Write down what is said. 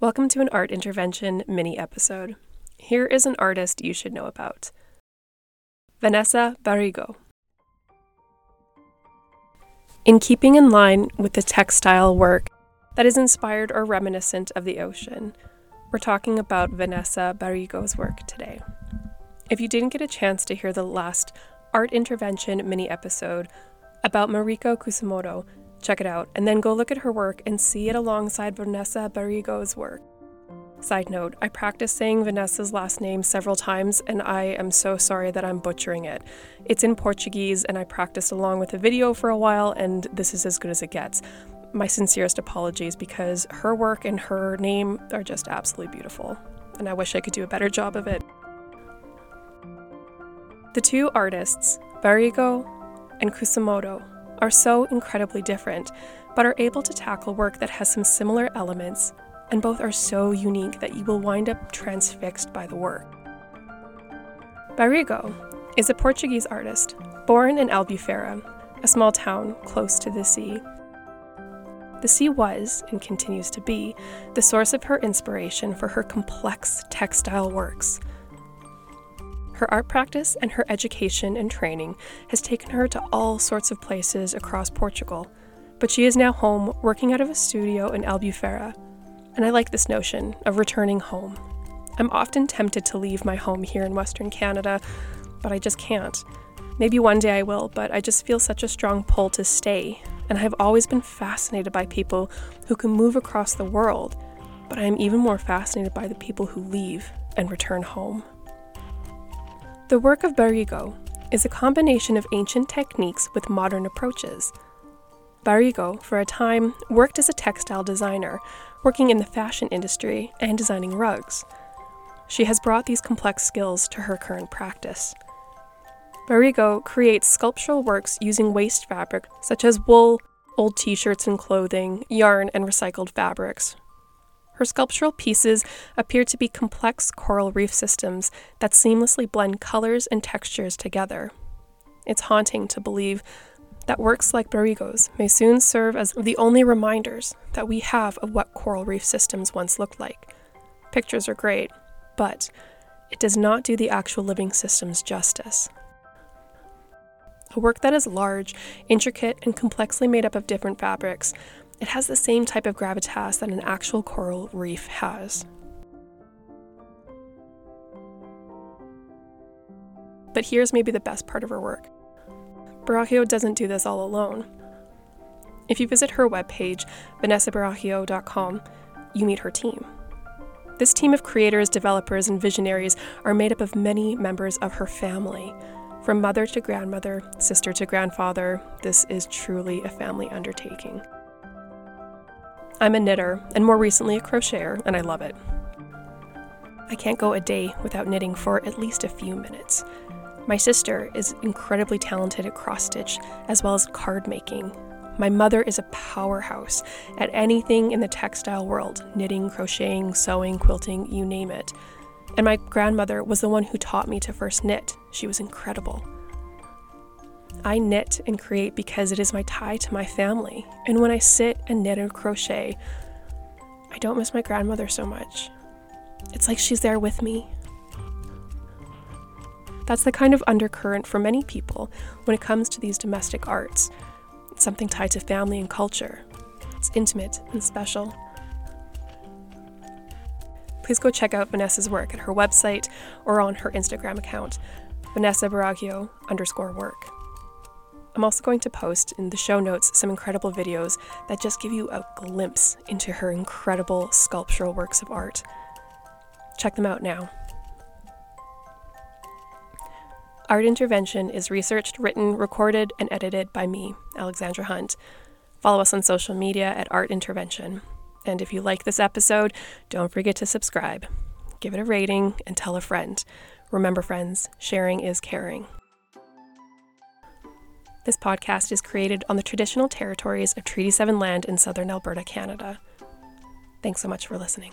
Welcome to an art intervention mini episode. Here is an artist you should know about Vanessa Barragão. In keeping in line with the textile work that is inspired or reminiscent of the ocean, we're talking about Vanessa Barragão's work today. If you didn't get a chance to hear the last art intervention mini episode about Mariko Kusumoto, Check it out, and then go look at her work and see it alongside Vanessa Barragão's work. Side note, I practiced saying Vanessa's last name several times, and I am so sorry that I'm butchering it. It's in Portuguese, and I practiced along with the video for a while, and this is as good as it gets. My sincerest apologies because her work and her name are just absolutely beautiful, and I wish I could do a better job of it. The two artists, Barragão and Kusumoto, are so incredibly different, but are able to tackle work that has some similar elements, and both are so unique that you will wind up transfixed by the work. Barragão is a Portuguese artist born in Albufeira, a small town close to the sea. The sea was, and continues to be, the source of her inspiration for her complex textile works her art practice and her education and training has taken her to all sorts of places across Portugal, but she is now home working out of a studio in Albufeira. And I like this notion of returning home. I'm often tempted to leave my home here in Western Canada, but I just can't. Maybe one day I will, but I just feel such a strong pull to stay, and I've always been fascinated by people who can move across the world, but I am even more fascinated by the people who leave and return home. The work of Barragão is a combination of ancient techniques with modern approaches. Barragão, for a time, worked as a textile designer, working in the fashion industry and designing rugs. She has brought these complex skills to her current practice. Barragão creates sculptural works using waste fabric such as wool, old t shirts and clothing, yarn, and recycled fabrics, her sculptural pieces appear to be complex coral reef systems that seamlessly blend colors and textures together. It's haunting to believe that works like Barragão's may soon serve as the only reminders that we have of what coral reef systems once looked like. Pictures are great, but it does not do the actual living systems justice. A work that is large, intricate, and complexly made up of different fabrics it has the same type of gravitas that an actual coral reef has. But here's maybe the best part of her work. Barragão doesn't do this all alone. If you visit her webpage, vanessabarragao.com, you meet her team. This team of creators, developers, and visionaries are made up of many members of her family. From mother to grandmother, sister to grandfather, this is truly a family undertaking. I'm a knitter, and more recently a crocheter, and I love it. I can't go a day without knitting for at least a few minutes. My sister is incredibly talented at cross stitch as well as card making. My mother is a powerhouse at anything in the textile world knitting, crocheting, sewing, quilting, you name it. And my grandmother was the one who taught me to first knit. She was incredible. I knit and create because it is my tie to my family. And when I sit and knit and crochet, I don't miss my grandmother so much. It's like she's there with me. That's the kind of undercurrent for many people when it comes to these domestic arts. It's something tied to family and culture. It's intimate and special. Please go check out Vanessa's work at her website or on her Instagram account, Vanessa Barragão underscore work. I'm also going to post in the show notes some incredible videos that just give you a glimpse into her incredible sculptural works of art. Check them out now. Art Intervention is researched, written, recorded, and edited by me, Alexandra Hunt. Follow us on social media at Art Intervention. And if you like this episode, don't forget to subscribe. Give it a rating and tell a friend. Remember, friends, sharing is caring. This podcast is created on the traditional territories of Treaty 7 land in southern Alberta, Canada. Thanks so much for listening.